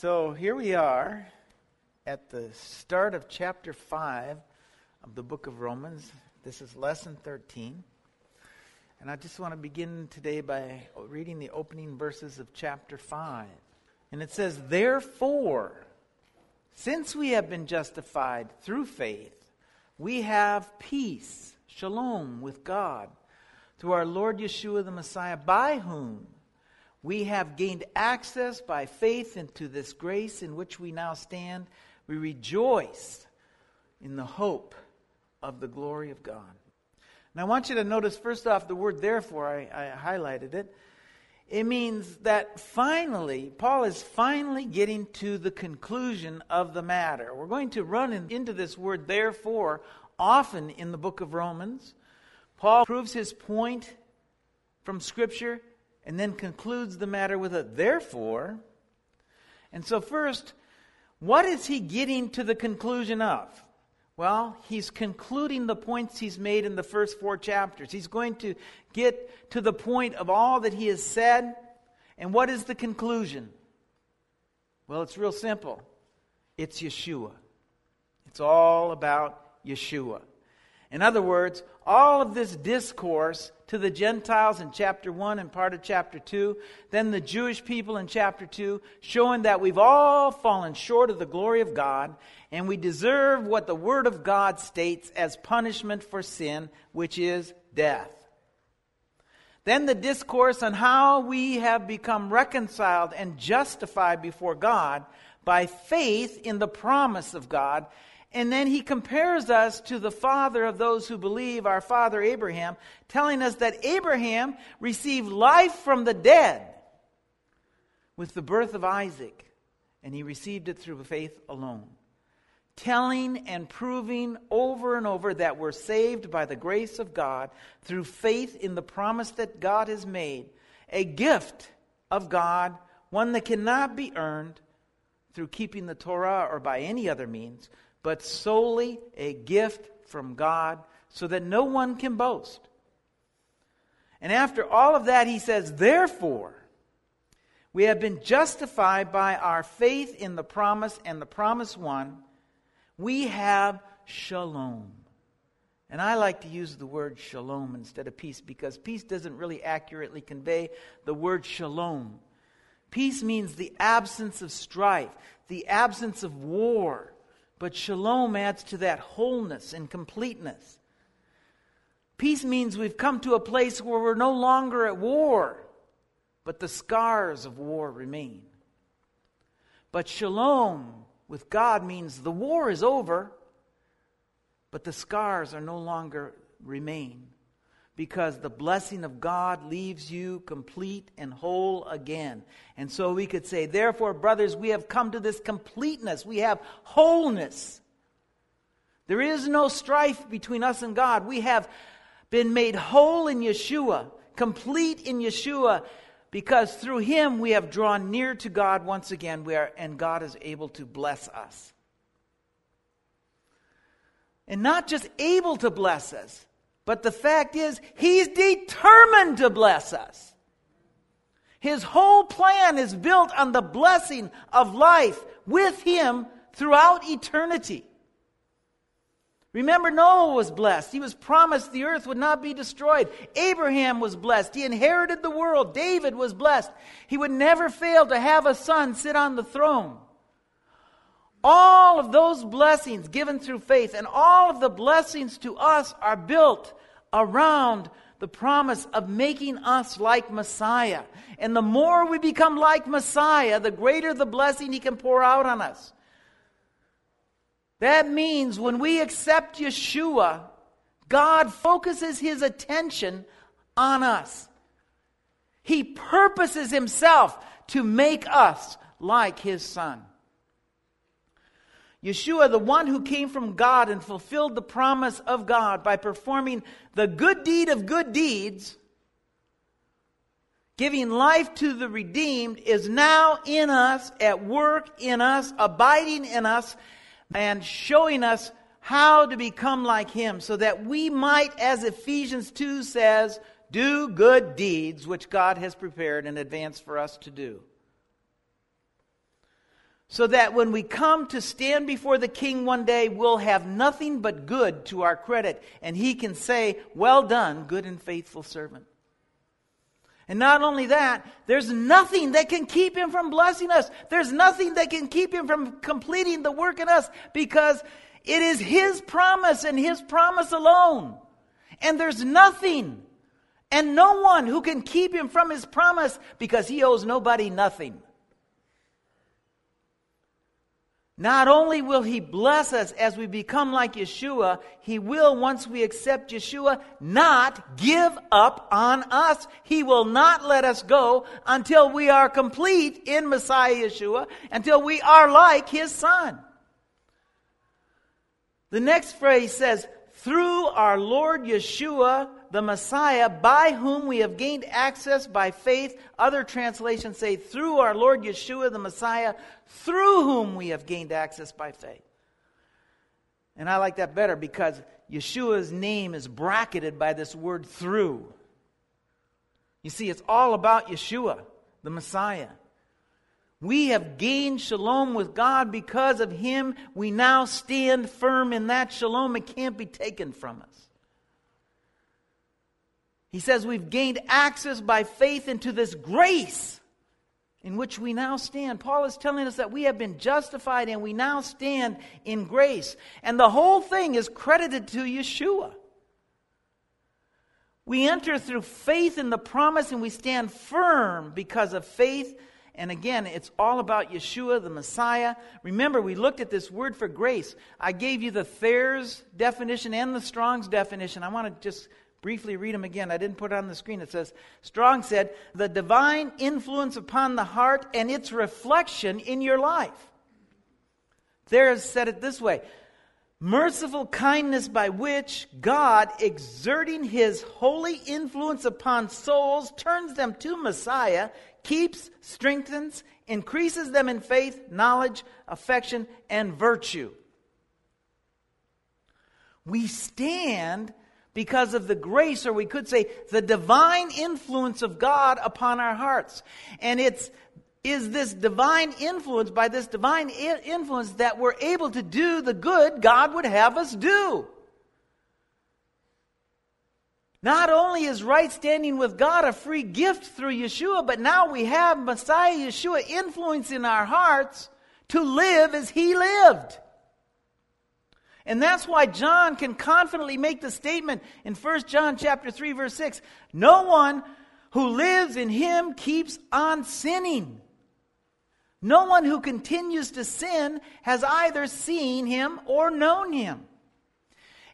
So here we are at the start of chapter 5 of the book of Romans. This is lesson 13. And I just want to begin today by reading the opening verses of chapter 5. And it says, Therefore, since we have been justified through faith, we have peace, shalom, with God, through our Lord Yeshua the Messiah, by whom we have gained access by faith into this grace in which we now stand. We rejoice in the hope of the glory of God. Now, I want you to notice first off the word therefore, I, I highlighted it. It means that finally, Paul is finally getting to the conclusion of the matter. We're going to run in, into this word therefore often in the book of Romans. Paul proves his point from Scripture and then concludes the matter with a therefore. And so, first, what is he getting to the conclusion of? Well, he's concluding the points he's made in the first four chapters. He's going to get to the point of all that he has said. And what is the conclusion? Well, it's real simple it's Yeshua. It's all about Yeshua. In other words, all of this discourse to the Gentiles in chapter 1 and part of chapter 2, then the Jewish people in chapter 2, showing that we've all fallen short of the glory of God and we deserve what the Word of God states as punishment for sin, which is death. Then the discourse on how we have become reconciled and justified before God by faith in the promise of God and then he compares us to the father of those who believe, our father Abraham, telling us that Abraham received life from the dead with the birth of Isaac, and he received it through faith alone. Telling and proving over and over that we're saved by the grace of God through faith in the promise that God has made, a gift of God, one that cannot be earned through keeping the Torah or by any other means but solely a gift from God so that no one can boast. And after all of that, he says, Therefore, we have been justified by our faith in the promise and the promise one. We have shalom. And I like to use the word shalom instead of peace because peace doesn't really accurately convey the word shalom. Peace means the absence of strife, the absence of war, but shalom adds to that wholeness and completeness. Peace means we've come to a place where we're no longer at war, but the scars of war remain. But shalom with God means the war is over, but the scars are no longer remain because the blessing of God leaves you complete and whole again. And so we could say, therefore, brothers, we have come to this completeness. We have wholeness. There is no strife between us and God. We have been made whole in Yeshua, complete in Yeshua, because through him we have drawn near to God once again, are, and God is able to bless us. And not just able to bless us, but the fact is, He's determined to bless us. His whole plan is built on the blessing of life with Him throughout eternity. Remember, Noah was blessed. He was promised the earth would not be destroyed. Abraham was blessed. He inherited the world. David was blessed. He would never fail to have a son sit on the throne. All of those blessings given through faith and all of the blessings to us are built around the promise of making us like Messiah. And the more we become like Messiah, the greater the blessing He can pour out on us. That means when we accept Yeshua, God focuses His attention on us. He purposes Himself to make us like His Son. Yeshua, the one who came from God and fulfilled the promise of God by performing the good deed of good deeds, giving life to the redeemed, is now in us, at work in us, abiding in us, and showing us how to become like Him so that we might, as Ephesians 2 says, do good deeds which God has prepared in advance for us to do. So that when we come to stand before the king one day, we'll have nothing but good to our credit, and he can say, Well done, good and faithful servant. And not only that, there's nothing that can keep him from blessing us. There's nothing that can keep him from completing the work in us because it is his promise and his promise alone. And there's nothing and no one who can keep him from his promise because he owes nobody nothing. Not only will he bless us as we become like Yeshua, he will, once we accept Yeshua, not give up on us. He will not let us go until we are complete in Messiah Yeshua, until we are like his son. The next phrase says, through our Lord Yeshua, the Messiah, by whom we have gained access by faith. Other translations say, through our Lord Yeshua, the Messiah, through whom we have gained access by faith. And I like that better because Yeshua's name is bracketed by this word through. You see, it's all about Yeshua, the Messiah. We have gained shalom with God because of Him. We now stand firm in that shalom. It can't be taken from us. He says we've gained access by faith into this grace in which we now stand. Paul is telling us that we have been justified and we now stand in grace. And the whole thing is credited to Yeshua. We enter through faith in the promise and we stand firm because of faith. And again, it's all about Yeshua, the Messiah. Remember, we looked at this word for grace. I gave you the Thayer's definition and the Strong's definition. I want to just briefly read them again. I didn't put it on the screen. It says, Strong said, the divine influence upon the heart and its reflection in your life. Thayer said it this way merciful kindness by which God, exerting his holy influence upon souls, turns them to Messiah, keeps, strengthens, increases them in faith, knowledge, affection, and virtue. We stand because of the grace, or we could say the divine influence of God upon our hearts. And it's is this divine influence, by this divine influence, that we're able to do the good God would have us do. Not only is right standing with God a free gift through Yeshua, but now we have Messiah Yeshua influence in our hearts to live as he lived. And that's why John can confidently make the statement in 1 John chapter 3 verse 6, no one who lives in him keeps on sinning. No one who continues to sin has either seen him or known him.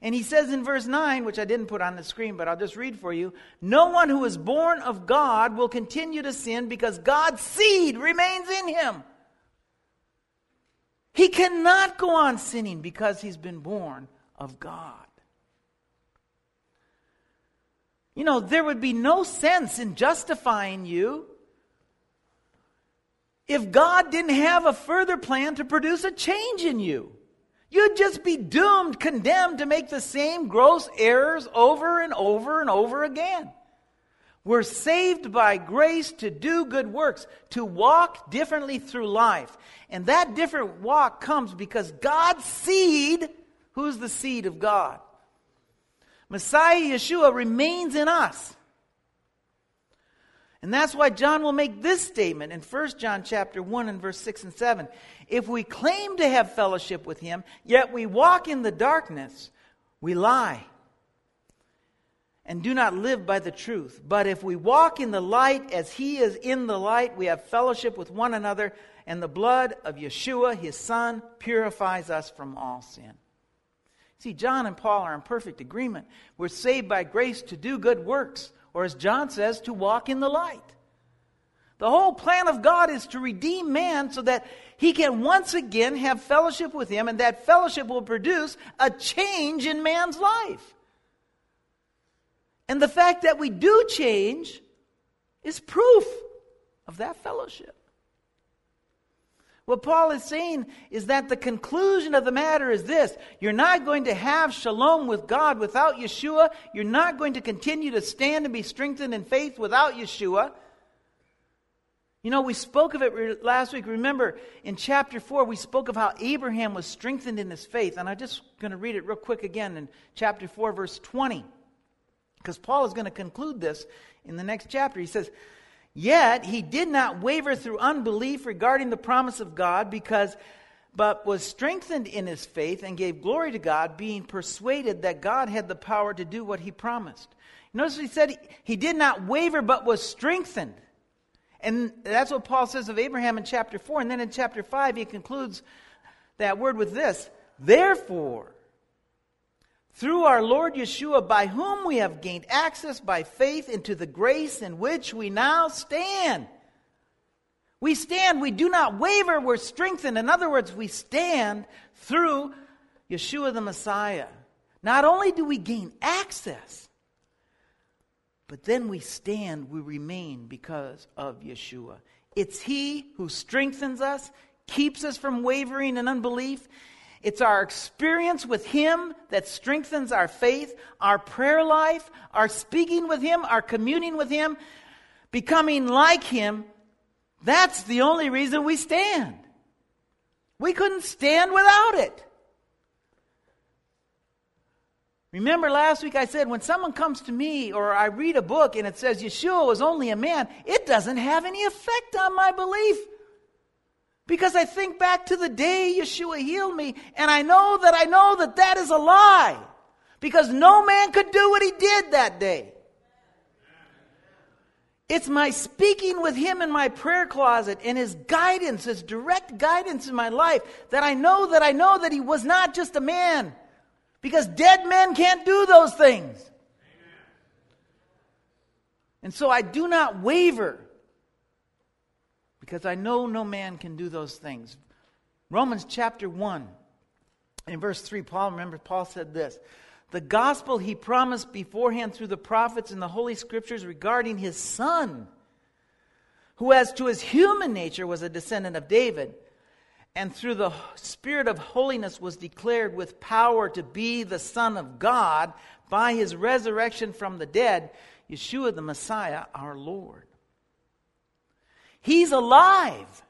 And he says in verse 9, which I didn't put on the screen, but I'll just read for you No one who is born of God will continue to sin because God's seed remains in him. He cannot go on sinning because he's been born of God. You know, there would be no sense in justifying you if God didn't have a further plan to produce a change in you. You'd just be doomed, condemned to make the same gross errors over and over and over again. We're saved by grace to do good works, to walk differently through life. And that different walk comes because God's seed, who's the seed of God? Messiah Yeshua remains in us. And that's why John will make this statement in 1 John chapter 1 and verse 6 and 7. If we claim to have fellowship with him, yet we walk in the darkness, we lie and do not live by the truth. But if we walk in the light as he is in the light, we have fellowship with one another, and the blood of Yeshua, his son, purifies us from all sin. See, John and Paul are in perfect agreement. We're saved by grace to do good works, or as John says, to walk in the light. The whole plan of God is to redeem man so that he can once again have fellowship with him, and that fellowship will produce a change in man's life. And the fact that we do change is proof of that fellowship. What Paul is saying is that the conclusion of the matter is this you're not going to have shalom with God without Yeshua. You're not going to continue to stand and be strengthened in faith without Yeshua. You know, we spoke of it last week. Remember, in chapter 4, we spoke of how Abraham was strengthened in his faith. And I'm just going to read it real quick again in chapter 4, verse 20. Because Paul is going to conclude this in the next chapter. He says, Yet he did not waver through unbelief regarding the promise of God, because but was strengthened in his faith and gave glory to God, being persuaded that God had the power to do what he promised. Notice he said he, did not waver, but was strengthened. And that's what Paul says of Abraham in chapter 4. And then in chapter 5, he concludes that word with this Therefore, through our Lord Yeshua, by whom we have gained access by faith into the grace in which we now stand. We stand, we do not waver, we're strengthened. In other words, we stand through Yeshua the Messiah. Not only do we gain access, but then we stand, we remain because of Yeshua. It's He who strengthens us, keeps us from wavering and unbelief. It's our experience with Him that strengthens our faith, our prayer life, our speaking with Him, our communing with Him, becoming like Him. That's the only reason we stand. We couldn't stand without it. Remember last week I said when someone comes to me or I read a book and it says Yeshua was only a man, it doesn't have any effect on my belief. Because I think back to the day Yeshua healed me and I know that I know that that is a lie. Because no man could do what he did that day. It's my speaking with him in my prayer closet and his guidance, his direct guidance in my life that I know that I know that he was not just a man because dead men can't do those things. And so I do not waver because I know no man can do those things. Romans chapter 1, in verse 3, Paul, remember, Paul said this The gospel he promised beforehand through the prophets and the Holy Scriptures regarding his son, who as to his human nature was a descendant of David and through the Spirit of holiness was declared with power to be the Son of God by his resurrection from the dead, Yeshua the Messiah, our Lord. He's alive.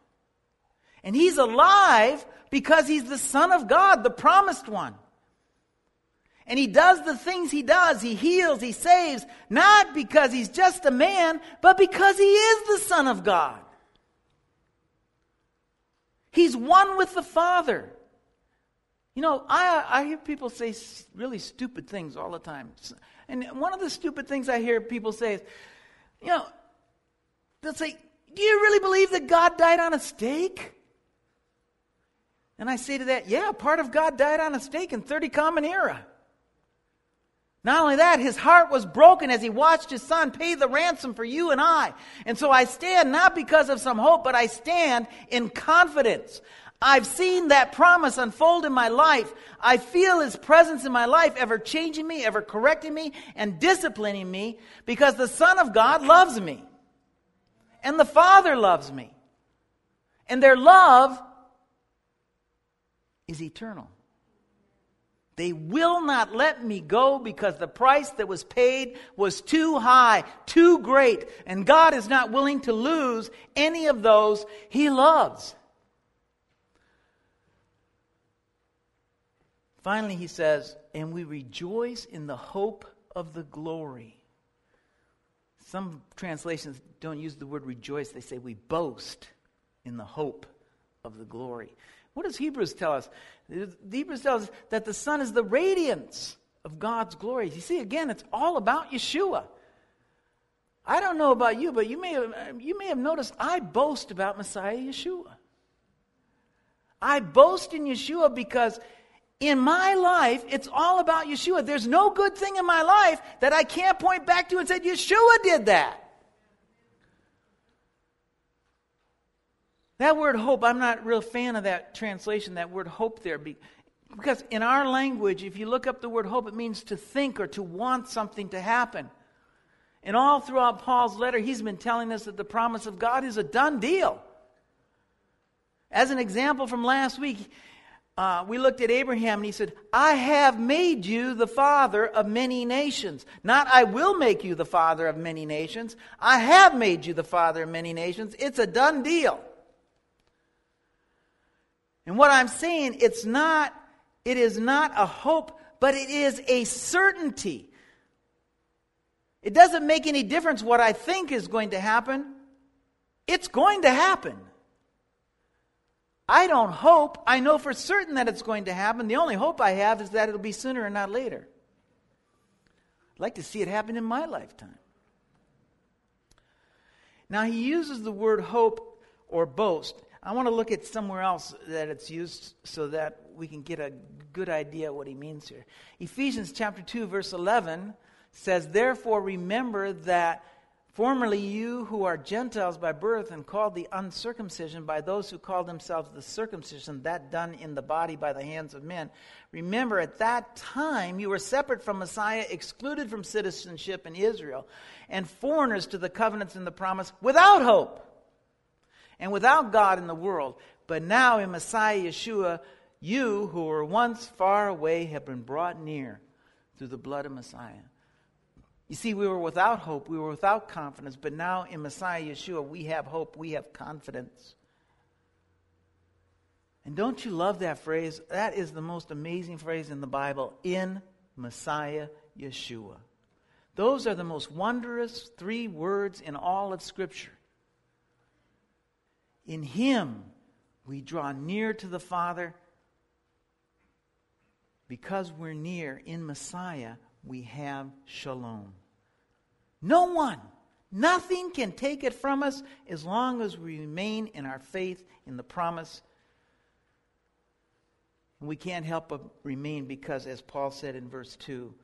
And he's alive because he's the Son of God, the promised one. And he does the things he does. He heals, he saves, not because he's just a man, but because he is the Son of God. He's one with the Father. You know, I, I hear people say really stupid things all the time. And one of the stupid things I hear people say is, you know, they'll say, Do you really believe that God died on a stake? And I say to that, Yeah, part of God died on a stake in 30 Common Era. Not only that, his heart was broken as he watched his son pay the ransom for you and I. And so I stand not because of some hope, but I stand in confidence. I've seen that promise unfold in my life. I feel his presence in my life ever changing me, ever correcting me, and disciplining me because the Son of God loves me. And the Father loves me. And their love is eternal. They will not let me go because the price that was paid was too high, too great, and God is not willing to lose any of those He loves. Finally, he says, and we rejoice in the hope of the glory. Some translations don't use the word rejoice, they say we boast in the hope of the glory. What does Hebrews tell us? The Hebrews tells us that the Son is the radiance of God's glory. You see, again, it's all about Yeshua. I don't know about you, but you may have, you may have noticed I boast about Messiah Yeshua. I boast in Yeshua because in my life, it's all about Yeshua. There's no good thing in my life that I can't point back to and say, Yeshua did that. That word hope, I'm not a real fan of that translation, that word hope there. Because in our language, if you look up the word hope, it means to think or to want something to happen. And all throughout Paul's letter, he's been telling us that the promise of God is a done deal. As an example from last week, uh, we looked at Abraham and he said, I have made you the father of many nations. Not, I will make you the father of many nations. I have made you the father of many nations. It's a done deal. And what I'm saying, it's not, it is not a hope, but it is a certainty. It doesn't make any difference what I think is going to happen. It's going to happen. I don't hope. I know for certain that it's going to happen. The only hope I have is that it'll be sooner and not later. I'd like to see it happen in my lifetime. Now, he uses the word hope or boast. I want to look at somewhere else that it's used so that we can get a good idea what he means here. Ephesians chapter 2 verse 11 says, "Therefore remember that Formerly, you who are Gentiles by birth and called the uncircumcision by those who call themselves the circumcision, that done in the body by the hands of men. Remember, at that time you were separate from Messiah, excluded from citizenship in Israel, and foreigners to the covenants and the promise, without hope and without God in the world. But now in Messiah Yeshua, you who were once far away have been brought near through the blood of Messiah. You see, we were without hope, we were without confidence, but now in Messiah Yeshua, we have hope, we have confidence. And don't you love that phrase? That is the most amazing phrase in the Bible in Messiah Yeshua. Those are the most wondrous three words in all of Scripture. In Him, we draw near to the Father. Because we're near in Messiah, we have shalom. No one, nothing can take it from us as long as we remain in our faith in the promise. And We can't help but remain because, as Paul said in verse 2,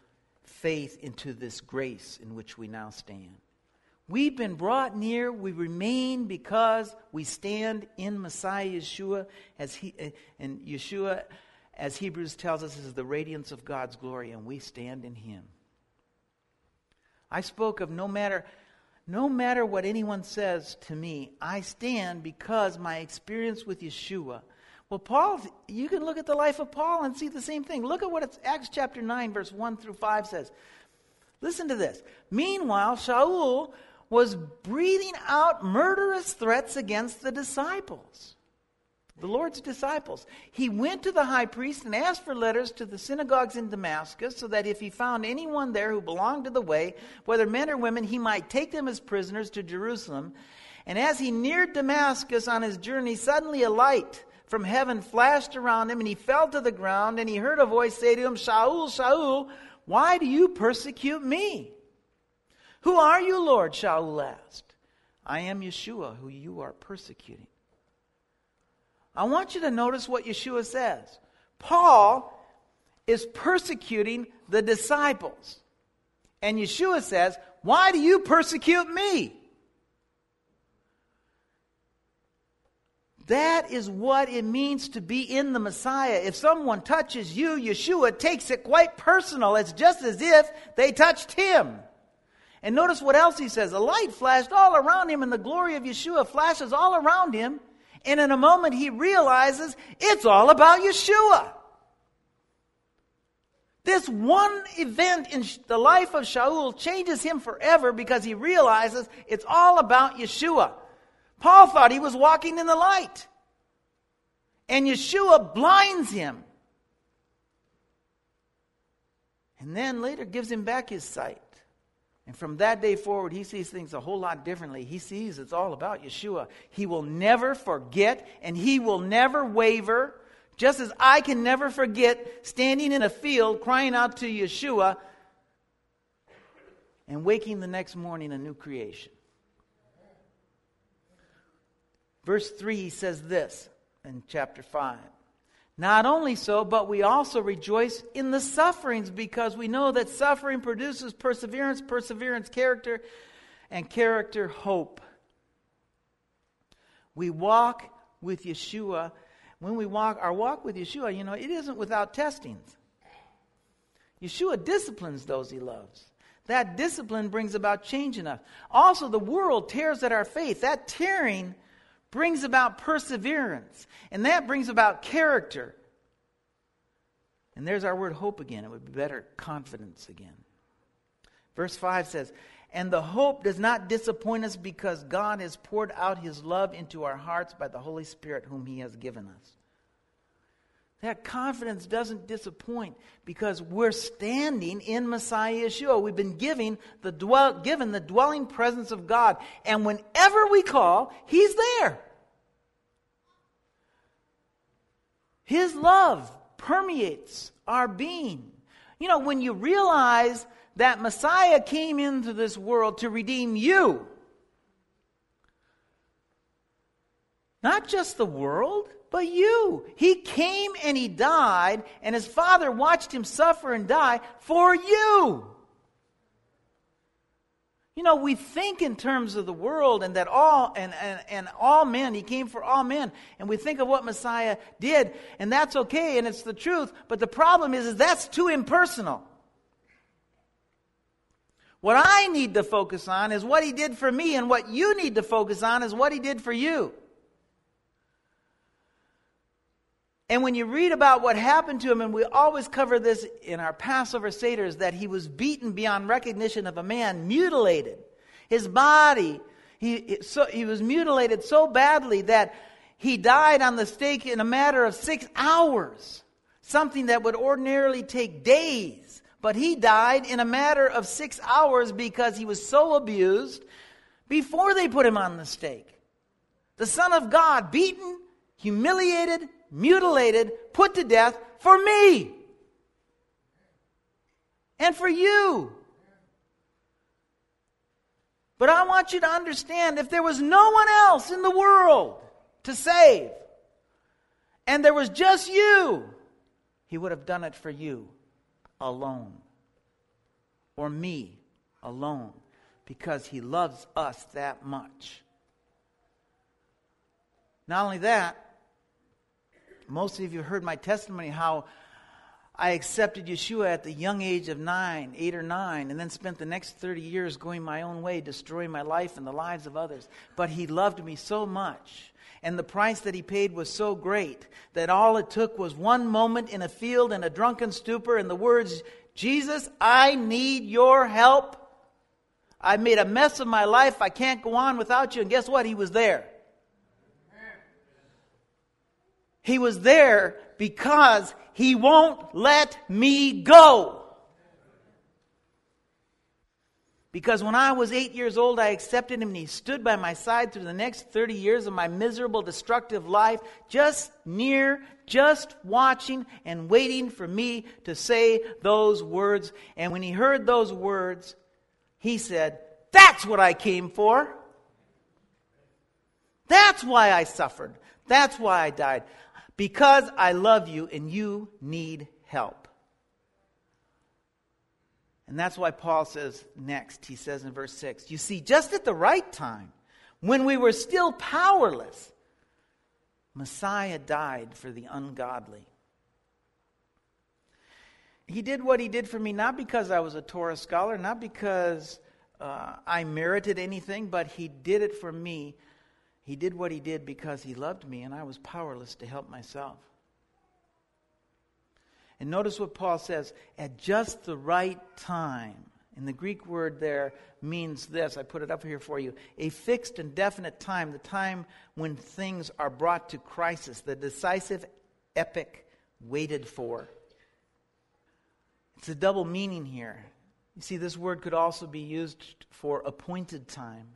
faith into this grace in which we now stand. We've been brought near. We remain because we stand in Messiah Yeshua, as he, eh, and Yeshua, as Hebrews tells us, is the radiance of God's glory, and we stand in Him. I spoke of no matter no matter what anyone says to me, I stand because my experience with Yeshua. Well, Paul, you can look at the life of Paul and see the same thing. Look at what it's, Acts chapter 9, verse 1 through 5 says. Listen to this. Meanwhile, Shaul was breathing out murderous threats against the disciples the Lord's disciples. He went to the high priest and asked for letters to the synagogues in Damascus so that if he found anyone there who belonged to the way, whether men or women, he might take them as prisoners to Jerusalem. And as he neared Damascus on his journey, suddenly a light from heaven flashed around him, and he fell to the ground, and he heard a voice say to him, Shaul, Shaul, why do you persecute me? Who are you, Lord? Shaul asked. I am Yeshua, who you are persecuting. I want you to notice what Yeshua says. Paul is persecuting the disciples. And Yeshua says, Why do you persecute me? That is what it means to be in the Messiah. If someone touches you, Yeshua takes it quite personal. It's just as if they touched him. And notice what else he says. A light flashed all around him, and the glory of Yeshua flashes all around him. And in a moment, he realizes it's all about Yeshua. This one event in the life of Shaul changes him forever because he realizes it's all about Yeshua. Paul thought he was walking in the light, and Yeshua blinds him. And then later gives him back his sight. And from that day forward, he sees things a whole lot differently. He sees it's all about Yeshua. He will never forget and he will never waver. Just as I can never forget standing in a field crying out to Yeshua and waking the next morning a new creation. Verse 3 he says this in chapter 5 not only so, but we also rejoice in the sufferings because we know that suffering produces perseverance, perseverance, character, and character, hope. We walk with Yeshua. When we walk, our walk with Yeshua, you know, it isn't without testings. Yeshua disciplines those he loves. That discipline brings about change in us. Also, the world tears at our faith. That tearing brings about perseverance, and that brings about character. And there's our word hope again. It would be better confidence again. Verse 5 says, And the hope does not disappoint us because God has poured out his love into our hearts by the Holy Spirit, whom he has given us. That confidence doesn't disappoint because we're standing in Messiah Yeshua. We've been giving the dwell, given the dwelling presence of God. And whenever we call, He's there. His love permeates our being. You know, when you realize that Messiah came into this world to redeem you, not just the world, but you. He came and he died, and his father watched him suffer and die for you. You know, we think in terms of the world and that all and, and, and all men, he came for all men. And we think of what Messiah did, and that's okay, and it's the truth. But the problem is, is that's too impersonal. What I need to focus on is what he did for me, and what you need to focus on is what he did for you. And when you read about what happened to him, and we always cover this in our Passover Seder's, that he was beaten beyond recognition of a man, mutilated. His body, he, so, he was mutilated so badly that he died on the stake in a matter of six hours, something that would ordinarily take days. But he died in a matter of six hours because he was so abused before they put him on the stake. The Son of God, beaten, humiliated, mutilated, put to death for me and for you. But I want you to understand if there was no one else in the world to save, and there was just you, he would have done it for you alone. Or me alone. Because he loves us that much. Not only that, most of you heard my testimony how I accepted Yeshua at the young age of nine, eight or nine, and then spent the next 30 years going my own way, destroying my life and the lives of others. But He loved me so much, and the price that He paid was so great that all it took was one moment in a field in a drunken stupor and the words, Jesus, I need your help. I made a mess of my life. I can't go on without you. And guess what? He was there. He was there because he won't let me go. Because when I was eight years old, I accepted him and he stood by my side through the next 30 years of my miserable, destructive life, just near, just watching and waiting for me to say those words. And when he heard those words, he said, That's what I came for. That's why I suffered. That's why I died because I love you and you need help. And that's why Paul says next, he says in verse 6 You see, just at the right time, when we were still powerless, Messiah died for the ungodly. He did what he did for me not because I was a Torah scholar, not because uh, I merited anything, but he did it for me he did what he did because he loved me, and I was powerless to help myself. And notice what Paul says at just the right time. And the Greek word there means this. I put it up here for you. A fixed and definite time, the time when things are brought to crisis, the decisive epoch waited for. It's a double meaning here. You see, this word could also be used for appointed time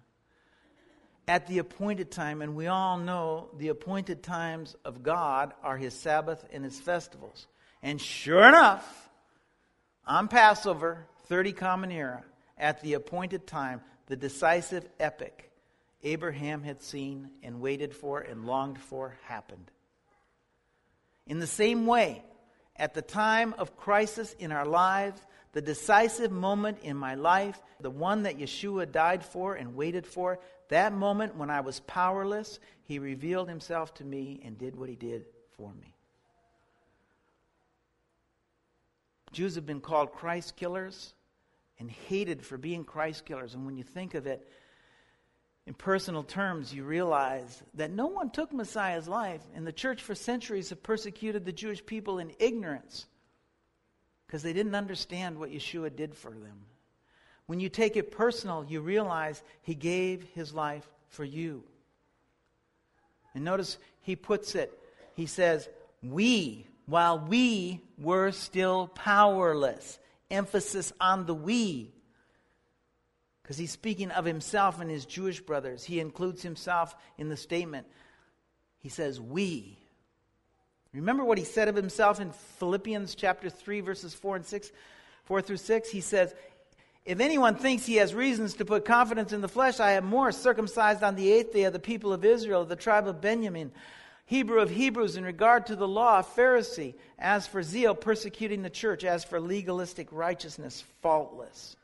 at the appointed time, and we all know the appointed times of God are his Sabbath and his festivals. And sure enough, on Passover, 30 Common Era, at the appointed time, the decisive epoch Abraham had seen and waited for and longed for happened. In the same way, at the time of crisis in our lives, the decisive moment in my life, the one that Yeshua died for and waited for, that moment when I was powerless, he revealed himself to me and did what he did for me. Jews have been called Christ killers and hated for being Christ killers. And when you think of it in personal terms, you realize that no one took Messiah's life, and the church for centuries have persecuted the Jewish people in ignorance because they didn't understand what Yeshua did for them. When you take it personal, you realize he gave his life for you. And notice he puts it, he says, We, while we were still powerless. Emphasis on the we. Because he's speaking of himself and his Jewish brothers. He includes himself in the statement. He says, We. Remember what he said of himself in Philippians chapter 3, verses 4 and 6, 4 through 6? He says, If anyone thinks he has reasons to put confidence in the flesh, I am more circumcised on the eighth day of the people of Israel, of the tribe of Benjamin, Hebrew of Hebrews in regard to the law, Pharisee, as for zeal, persecuting the church, as for legalistic righteousness, faultless.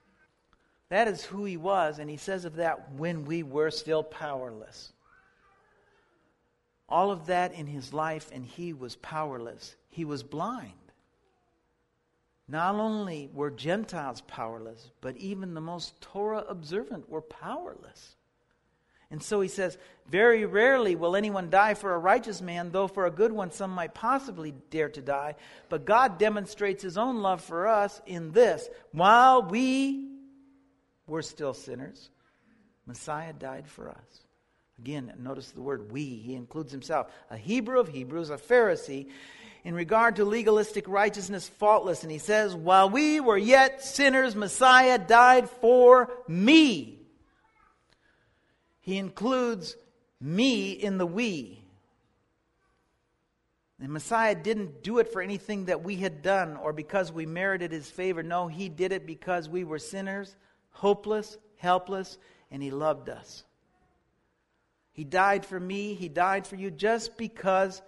That is who he was, and he says of that when we were still powerless all of that in his life, and he was powerless. He was blind. Not only were Gentiles powerless, but even the most Torah observant were powerless. And so he says, Very rarely will anyone die for a righteous man, though for a good one some might possibly dare to die. But God demonstrates his own love for us in this while we were still sinners, Messiah died for us. Again, notice the word we. He includes himself. A Hebrew of Hebrews, a Pharisee, in regard to legalistic righteousness, faultless. And he says, While we were yet sinners, Messiah died for me. He includes me in the we. And Messiah didn't do it for anything that we had done or because we merited his favor. No, he did it because we were sinners, hopeless, helpless, and he loved us. He died for me, He died for you just because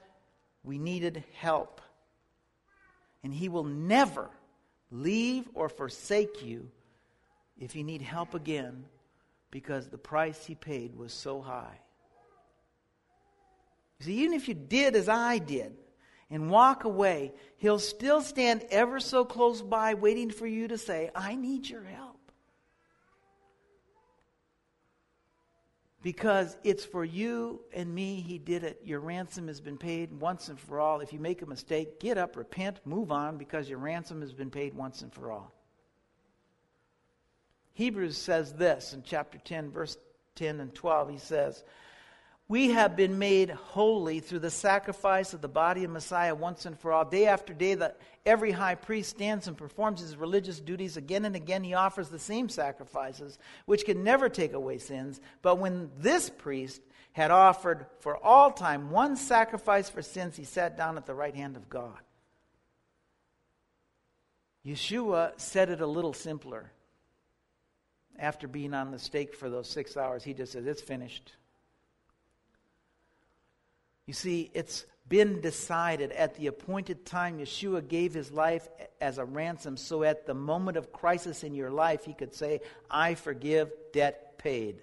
we needed help. And He will never leave or forsake you if you need help again because the price He paid was so high. See, even if you did as I did and walk away, He'll still stand ever so close by waiting for you to say, I need your help. Because it's for you and me he did it. Your ransom has been paid once and for all. If you make a mistake get up repent move on because your ransom has been paid once and for all. Hebrews says this in chapter 10 verse 10 and 12 he says we have been made holy through the sacrifice of the body of Messiah once and for all. Day after day, that every high priest stands and performs his religious duties. Again and again, he offers the same sacrifices, which can never take away sins. But when this priest had offered for all time one sacrifice for sins, he sat down at the right hand of God. Yeshua said it a little simpler. After being on the stake for those six hours, he just said, It's finished. You see, it's been decided at the appointed time Yeshua gave his life as a ransom, so at the moment of crisis in your life, he could say, I forgive, debt paid.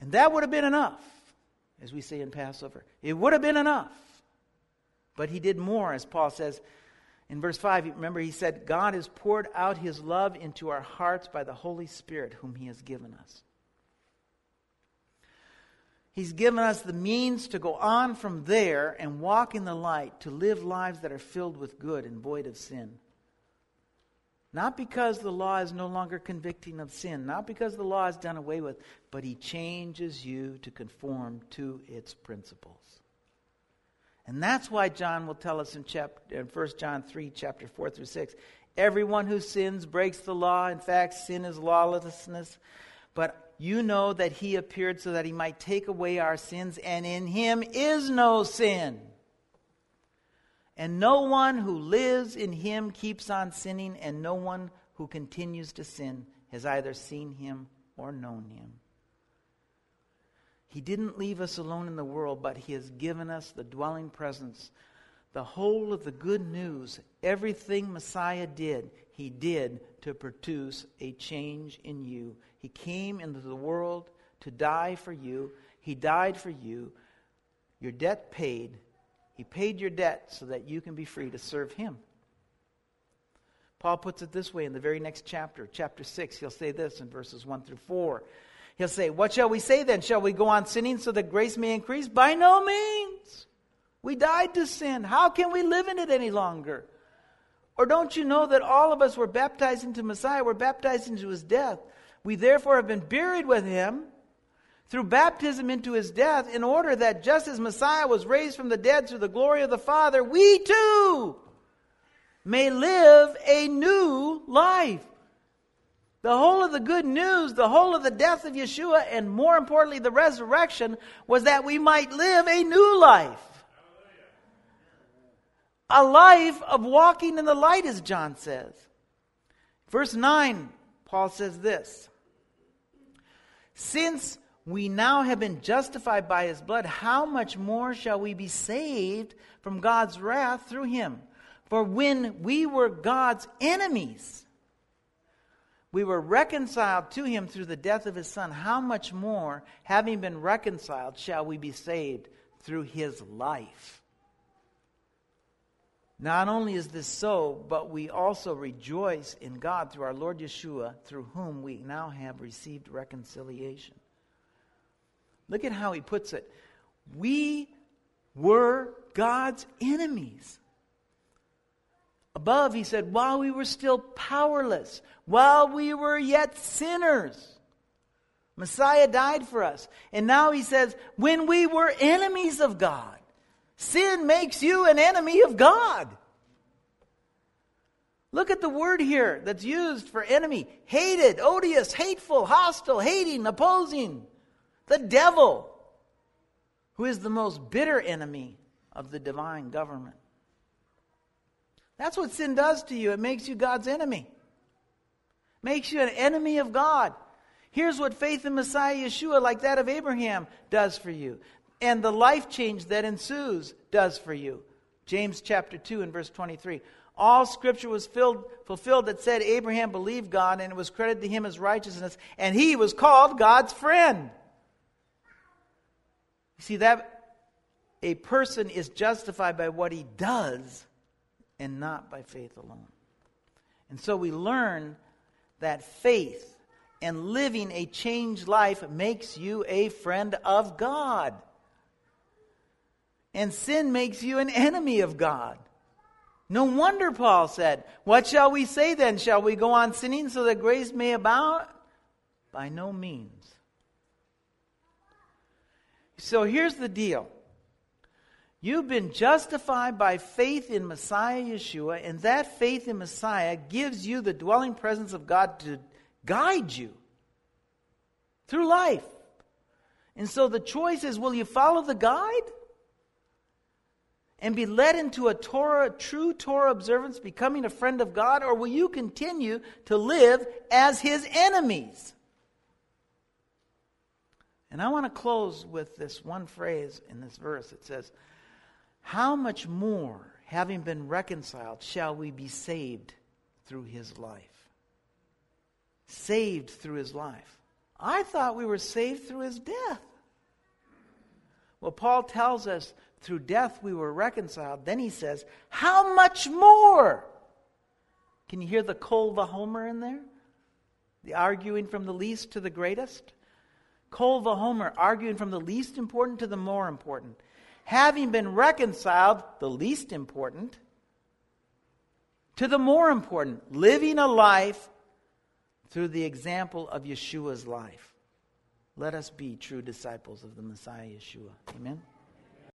And that would have been enough, as we say in Passover. It would have been enough. But he did more, as Paul says in verse 5. Remember, he said, God has poured out his love into our hearts by the Holy Spirit, whom he has given us. He's given us the means to go on from there and walk in the light, to live lives that are filled with good and void of sin. Not because the law is no longer convicting of sin, not because the law is done away with, but He changes you to conform to its principles. And that's why John will tell us in, chapter, in 1 John 3, chapter 4 through 6 everyone who sins breaks the law. In fact, sin is lawlessness. But you know that he appeared so that he might take away our sins, and in him is no sin. And no one who lives in him keeps on sinning, and no one who continues to sin has either seen him or known him. He didn't leave us alone in the world, but he has given us the dwelling presence, the whole of the good news, everything Messiah did, he did to produce a change in you he came into the world to die for you. He died for you. Your debt paid. He paid your debt so that you can be free to serve Him. Paul puts it this way in the very next chapter, chapter 6. He'll say this in verses 1 through 4. He'll say, What shall we say then? Shall we go on sinning so that grace may increase? By no means. We died to sin. How can we live in it any longer? Or don't you know that all of us were baptized into Messiah, were baptized into his death? We therefore have been buried with him through baptism into his death, in order that just as Messiah was raised from the dead through the glory of the Father, we too may live a new life. The whole of the good news, the whole of the death of Yeshua, and more importantly, the resurrection, was that we might live a new life. A life of walking in the light, as John says. Verse 9, Paul says this Since we now have been justified by his blood, how much more shall we be saved from God's wrath through him? For when we were God's enemies, we were reconciled to him through the death of his son. How much more, having been reconciled, shall we be saved through his life? Not only is this so, but we also rejoice in God through our Lord Yeshua, through whom we now have received reconciliation. Look at how he puts it. We were God's enemies. Above, he said, while we were still powerless, while we were yet sinners, Messiah died for us. And now he says, when we were enemies of God, sin makes you an enemy of God. Look at the word here that's used for enemy hated, odious, hateful, hostile, hating, opposing. The devil, who is the most bitter enemy of the divine government. That's what sin does to you. It makes you God's enemy. Makes you an enemy of God. Here's what faith in Messiah Yeshua, like that of Abraham, does for you. And the life change that ensues does for you. James chapter 2 and verse 23. All scripture was filled, fulfilled that said Abraham believed God and it was credited to him as righteousness, and he was called God's friend. You see, that a person is justified by what he does and not by faith alone. And so we learn that faith and living a changed life makes you a friend of God. And sin makes you an enemy of God. No wonder Paul said, What shall we say then? Shall we go on sinning so that grace may abound? By no means. So here's the deal. You've been justified by faith in Messiah Yeshua, and that faith in Messiah gives you the dwelling presence of God to guide you through life. And so the choice is will you follow the guide and be led into a Torah, true Torah observance, becoming a friend of God, or will you continue to live as his enemies? And I want to close with this one phrase in this verse. It says, How much more, having been reconciled, shall we be saved through his life? Saved through his life. I thought we were saved through his death. Well, Paul tells us through death we were reconciled. Then he says, How much more? Can you hear the kol vachomer in there? The arguing from the least to the greatest? Kol vachomer, arguing from the least important to the more important. Having been reconciled, the least important, to the more important, living a life through the example of Yeshua's life. Let us be true disciples of the Messiah Yeshua. Amen.